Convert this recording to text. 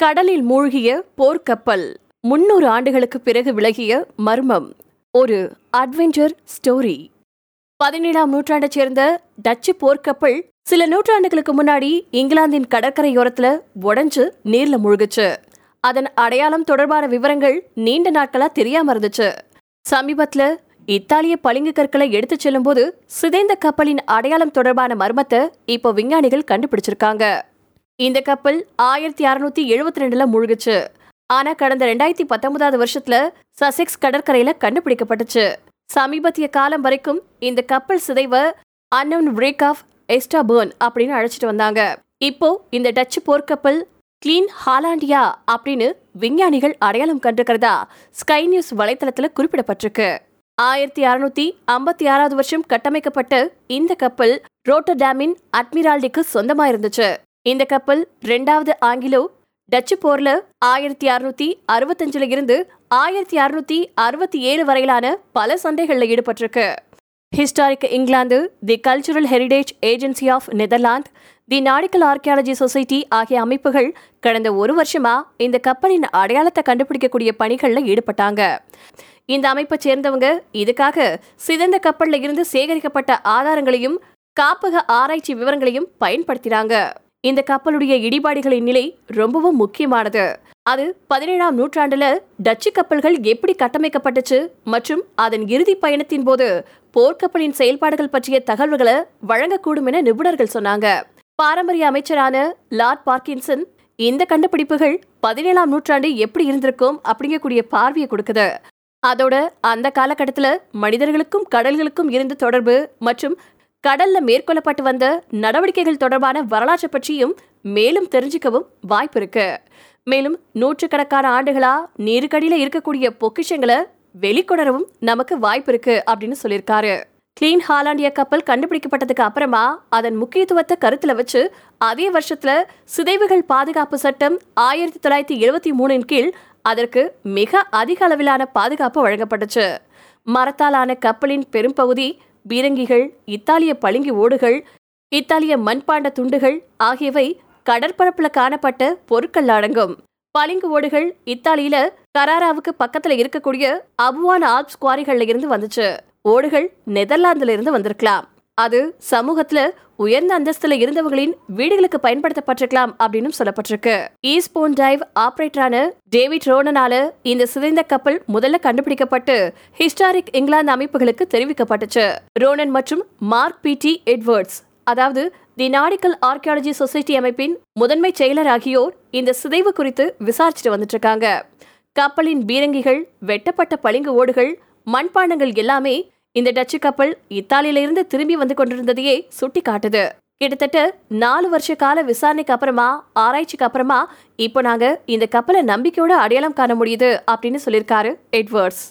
கடலில் மூழ்கிய போர்க்கப்பல் முன்னூறு ஆண்டுகளுக்கு பிறகு விலகிய மர்மம். ஒரு அட்வென்ச்சர் ஸ்டோரி. பதினேழாம் நூற்றாண்டைச் சேர்ந்த டச்சு போர்க்கப்பல் சில நூற்றாண்டுகளுக்கு முன்னாடி இங்கிலாந்தின் கடற்கரையோரத்துல உடஞ்சு நீர்ல மூழ்குச்சு. அதன் அடையாளம் தொடர்பான விவரங்கள் நீண்ட நாட்களா தெரியாம இருந்துச்சு. சமீபத்துல இத்தாலிய பளிங்கு கற்களை எடுத்துச் செல்லும்போது சிதைந்த கப்பலின் அடையாளம் தொடர்பான மர்மத்தை இப்போ விஞ்ஞானிகள் கண்டுபிடிச்சிருக்காங்க. இந்த கப்பல் ஆயிரத்தி அறுநூத்தி எழுபத்தி ரெண்டுல மூழ்குச்சு. ஆனா கடந்த ரெண்டாயிரத்தி பத்தொன்பதாவது வருஷத்துல சசெக்ஸ் கடற்கரையில கண்டுபிடிக்கப்பட்டுச்சு. சமீபத்திய காலம் வரைக்கும் இந்த கப்பல் சிதைவ அன்னவுன் பிரேக் ஆஃப் எஸ்டாபர்ன் அப்படின்னு அழைச்சிட்டு வந்தாங்க. இப்போ இந்த டச்சு போர்க்கப்பல் கிளீன் ஹாலாண்டியா அப்படின்னு விஞ்ஞானிகள் அடையாளம் கண்டிருக்கிறதா ஸ்கை நியூஸ் வலைத்தளத்தில் குறிப்பிடப்பட்டிருக்கு. ஆயிரத்தி அறுநூத்தி ஐம்பத்தி ஆறாவது வருஷம் கட்டமைக்கப்பட்ட இந்த கப்பல் ரோட்டர்டாமின் அட்மிரால்டிக்கு சொந்தமா இருந்துச்சு இந்த கப்பல் ரெண்டாவது ஆங்கிலோ டச்சு போர்ல ஆயிரத்தி அறுநூத்தி அறுபத்தஞ்சுல இருந்து ஆயிரத்தி அறுநூத்தி அறுபத்தி ஏழு வரையிலான பல சண்டைகளில் ஈடுபட்டிருக்கு. Historic England the cultural heritage agency of Netherlands the nautical archaeology society ஆகிய அமைப்புகள் கடந்த ஒரு வருஷமா இந்த கப்பலின் அடையாளத்தை கண்டுபிடிக்கக்கூடிய பணிகளில் ஈடுபட்டாங்க. இந்த அமைப்பை சேர்ந்தவங்க இதுக்காக சிதந்த கப்பலில் இருந்து சேகரிக்கப்பட்ட ஆதாரங்களையும் காப்பக ஆராய்ச்சி விவரங்களையும் பயன்படுத்தினாங்க. இந்த கப்பலுடைய இடிபாடுகளின் நிலை ரொம்பவும் முக்கியமானது. அது பதினேழாம் நூற்றாண்டுல டச்சு கப்பல்கள் எப்படி கட்டமைக்கப்பட்டுச்சு மற்றும் அதன் இறுதி பயணத்தின் போது போர்க்கப்பலின் செயல்பாடுகள் பற்றிய தகவல்களை வழங்கக்கூடும் என நிபுணர்கள் சொன்னாங்க. பாரம்பரிய அமைச்சரான லார்ட் பார்க்கின்சன் இந்த கண்டுபிடிப்புகள் பதினேழாம் நூற்றாண்டு எப்படி இருந்திருக்கும் அப்படிங்கக்கூடிய பார்வையை கொடுக்குது. அதோட அந்த காலகட்டத்துல மனிதர்களுக்கும் கடல்களுக்கும் இருந்த தொடர்பு மற்றும் கடல்ல மேற்கொள்ளப்பட்டு வந்த நடவடிக்கைகள் தொடர்பான வரலாற்றை பற்றியும் மேலும் தெரிஞ்சுக்கவும் வாய்ப்பு இருக்கு. மேலும் நூற்றுக்கணக்கான ஆண்டுகளா நீருக்கடியில இருக்கக்கூடிய பொக்கிஷங்களை வெளிக்கொணரவும் நமக்கு வாய்ப்பு இருக்கு அப்படின்னு சொல்லியிருக்காரு. கிளீன் ஹாலாண்டிய கப்பல் கண்டுபிடிக்கப்பட்டதுக்கு அப்புறமா அதன் முக்கியத்துவத்தை கருத்துல வச்சு அதே வருஷத்துல சிதைவுகள் பாதுகாப்பு சட்டம் ஆயிரத்தி தொள்ளாயிரத்தி எழுபத்தி மூணின் கீழ் அதற்கு மிக அதிக அளவிலான பாதுகாப்பு வழங்கப்பட்டுச்சு. மரத்தாலான கப்பலின் பெரும்பகுதி பீரங்கிகள் இத்தாலிய பளிங்கு ஓடுகள் இத்தாலிய மண்பாண்ட துண்டுகள் ஆகியவை கடற்பரப்புல காணப்பட்ட பொருட்கள் அடங்கும். பளிங்கு ஓடுகள் இத்தாலியில கராராவுக்கு பக்கத்துல இருக்கக்கூடிய அபுவான் ஆல்ப்ஸ் குவாரிகள்ல இருந்து வந்துச்சு. ஓடுகள் நெதர்லாந்துல இருந்து வந்திருக்கலாம். அது சமூகத்துல உயர்ந்த அந்தஸ்துல இருந்தவர்களின் வீடுகளுக்கு பயன்படுத்தப்பட்டிருக்கலாம் அப்படின்னு சொல்லப்பட்டிருக்கு. ஈஸ்போன் டைவ் ஆபரேட்டரான டேவிட் ரோனனால இந்த சிதைந்த கப்பல் முதல்ல கண்டுபிடிக்கப்பட்டு ஹிஸ்டாரிக் இங்கிலாந்து அமைப்புகளுக்கு தெரிவிக்கப்பட்டுச்சு. ரோனன் மற்றும் மார்க் பி டி எட்வர்ட்ஸ் அதாவது தி நாடிக்கல் ஆர்கியாலஜி சொசைட்டி அமைப்பின் முதன்மை செயலர் ஆகியோர் இந்த சிதைவு குறித்து விசாரிச்சுட்டு வந்துட்டு இருக்காங்க கப்பலின் பீரங்கிகள் வெட்டப்பட்ட பளிங்கு ஓடுகள் மண்பாண்டங்கள் எல்லாமே இந்த டச்சு கப்பல் இத்தாலியில இருந்து திரும்பி வந்து கொண்டிருந்ததையே சுட்டி காட்டுது கிட்டத்தட்ட நாலு வருஷ கால விசாரணைக்கு அப்புறமா ஆராய்ச்சிக்கு அப்புறமா இப்போ நாங்க இந்த கப்பலை நம்பிக்கையோட அடையாளம் காண முடியுது அப்படின்னு சொல்லியிருக்காரு எட்வர்ட்ஸ்.